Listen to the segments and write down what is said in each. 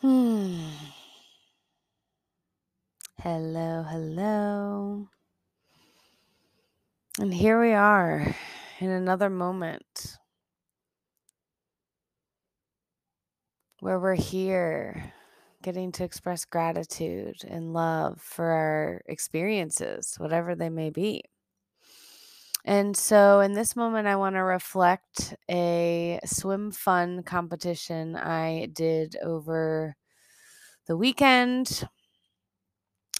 Hmm. Hello, hello. And here we are in another moment where we're here getting to express gratitude and love for our experiences, whatever they may be. And so, in this moment, I want to reflect a swim fun competition I did over the weekend.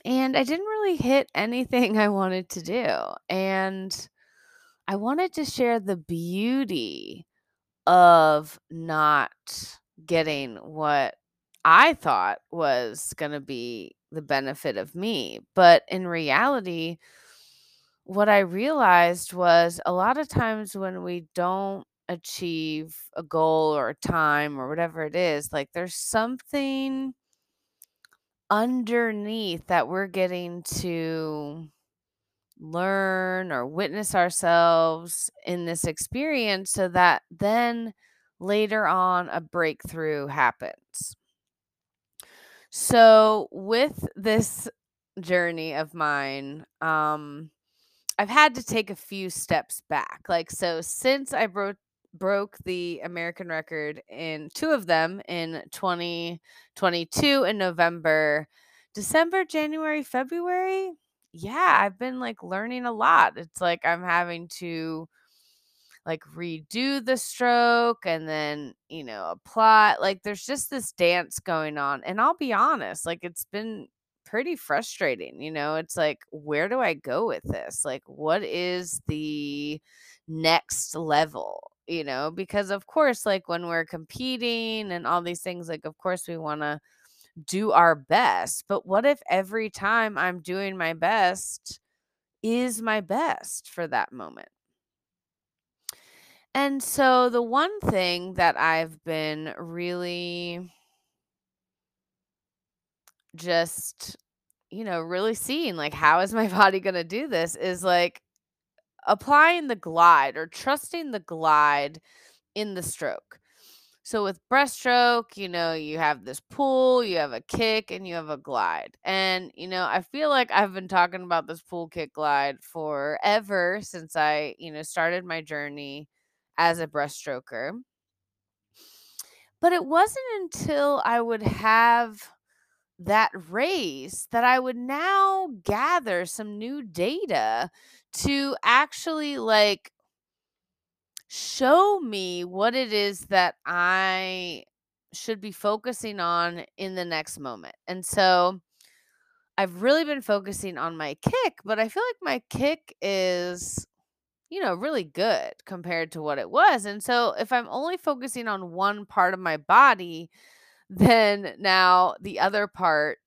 And I didn't really hit anything I wanted to do. And I wanted to share the beauty of not getting what I thought was going to be the benefit of me. But in reality, what I realized was a lot of times when we don't achieve a goal or a time or whatever it is, like there's something underneath that we're getting to learn or witness ourselves in this experience so that then later on a breakthrough happens. So with this journey of mine, um I've had to take a few steps back. Like so since I broke broke the American record in two of them in 2022 in November, December, January, February. Yeah, I've been like learning a lot. It's like I'm having to like redo the stroke and then, you know, apply. Like there's just this dance going on. And I'll be honest, like it's been pretty frustrating. You know, it's like, where do I go with this? Like, what is the next level? You know, because of course, like when we're competing and all these things, like, of course, we want to do our best. But what if every time I'm doing my best is my best for that moment? And so the one thing that I've been really just, you know, really seeing like how is my body going to do this is like applying the glide or trusting the glide in the stroke. So with breaststroke, you know, you have this pull, you have a kick, and you have a glide. And, you know, I feel like I've been talking about this pull kick glide forever since I, you know, started my journey as a breaststroker. But it wasn't until I would have that race that I would now gather some new data to actually like show me what it is that I should be focusing on in the next moment. And so I've really been focusing on my kick, but I feel like my kick is you know, really good compared to what it was. And so if I'm only focusing on one part of my body, then now the other part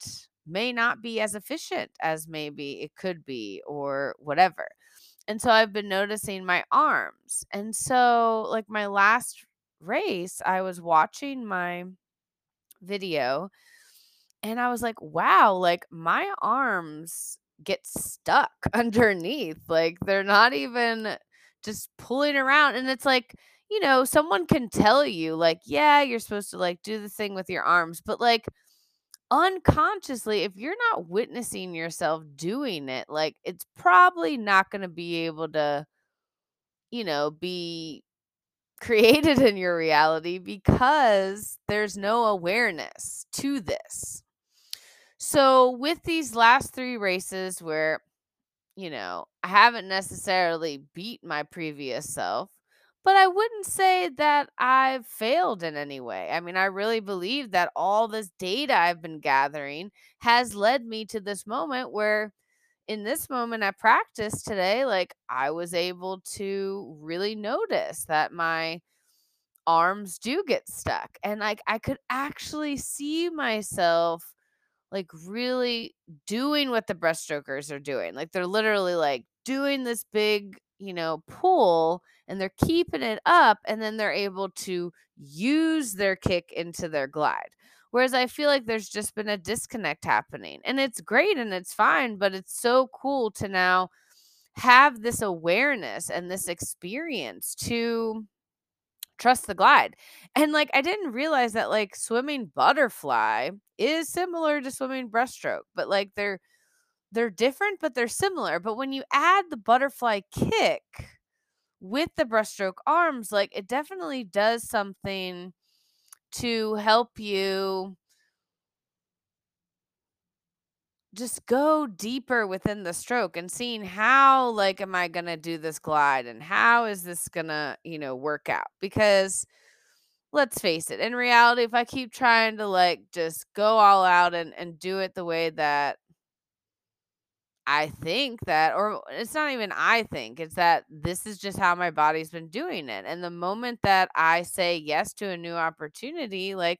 may not be as efficient as maybe it could be or whatever. And so I've been noticing my arms. And so, like, my last race, I was watching my video and I was like, wow, like, my arms get stuck underneath. Like, they're not even just pulling around. And it's like, you know, someone can tell you, like, yeah, you're supposed to like do the thing with your arms, but like, unconsciously, if you're not witnessing yourself doing it, like it's probably not going to be able to, you know, be created in your reality because there's no awareness to this. So, with these last three races where, you know, I haven't necessarily beat my previous self, but I wouldn't say that I've failed in any way. I mean, I really believe that all this data I've been gathering has led me to this moment where, in this moment at practice today, like I was able to really notice that my arms do get stuck. And like I could actually see myself like really doing what the breaststrokers are doing. Like they're literally like doing this big, you know, pull and they're keeping it up and then they're able to use their kick into their glide. Whereas I feel like there's just been a disconnect happening. And it's great and it's fine, but it's so cool to now have this awareness and this experience to trust the glide. And like I didn't realize that like swimming butterfly is similar to swimming breaststroke, but like they're they're different, but they're similar. But when you add the butterfly kick with the breaststroke arms, like it definitely does something to help you just go deeper within the stroke and seeing how like am I going to do this glide and how is this going to, you know, work out? Because let's face it, in reality if I keep trying to like just go all out and and do it the way that I think that or it's not even I think, it's that this is just how my body's been doing it. And the moment that I say yes to a new opportunity, like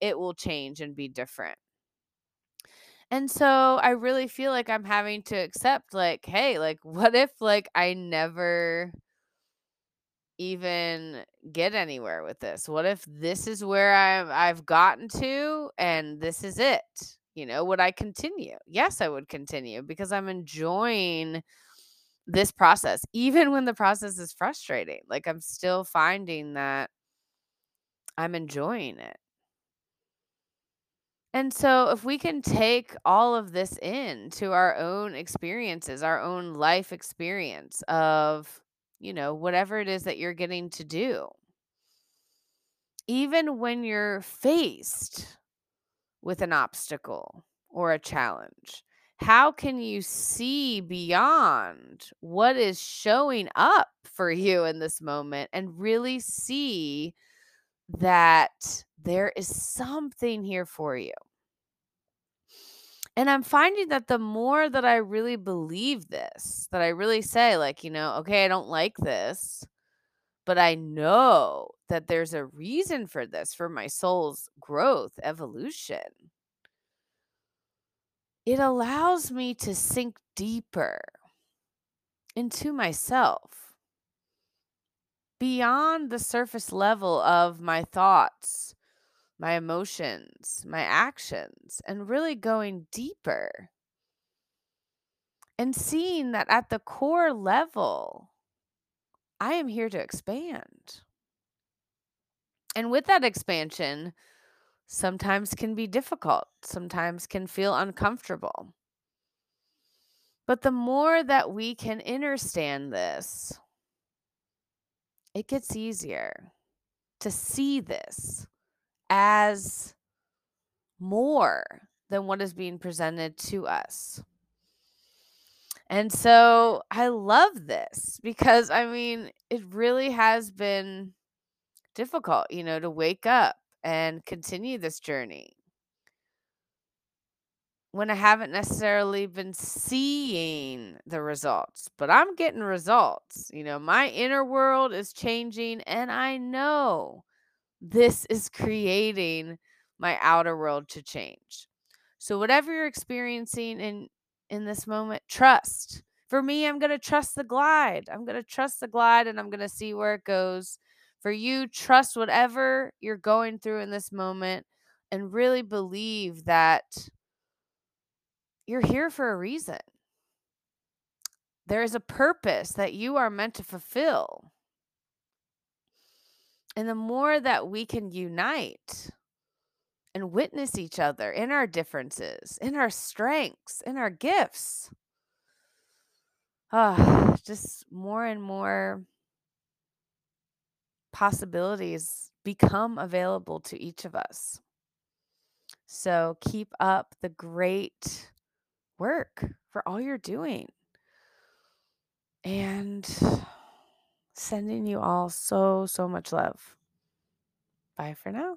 it will change and be different. And so I really feel like I'm having to accept like, hey, like what if like I never even get anywhere with this? What if this is where I've I've gotten to and this is it? You know, would I continue? Yes, I would continue because I'm enjoying this process even when the process is frustrating. Like I'm still finding that I'm enjoying it. And so, if we can take all of this in to our own experiences, our own life experience of, you know, whatever it is that you're getting to do, even when you're faced with an obstacle or a challenge, how can you see beyond what is showing up for you in this moment and really see that there is something here for you. And I'm finding that the more that I really believe this, that I really say, like, you know, okay, I don't like this, but I know that there's a reason for this, for my soul's growth, evolution. It allows me to sink deeper into myself beyond the surface level of my thoughts, my emotions, my actions, and really going deeper and seeing that at the core level, I am here to expand. And with that expansion, sometimes can be difficult, sometimes can feel uncomfortable. But the more that we can understand this, it gets easier to see this as more than what is being presented to us. And so I love this because I mean, it really has been difficult, you know, to wake up and continue this journey when I haven't necessarily been seeing the results, but I'm getting results. You know, my inner world is changing, and I know this is creating my outer world to change. So whatever you're experiencing in in this moment, trust. For me, I'm going to trust the glide. I'm going to trust the glide and I'm going to see where it goes. For you, trust whatever you're going through in this moment and really believe that you're here for a reason. There is a purpose that you are meant to fulfill. And the more that we can unite and witness each other in our differences, in our strengths, in our gifts, ah, just more and more possibilities become available to each of us. So keep up the great work for all you're doing. And sending you all so, so much love. Bye for now.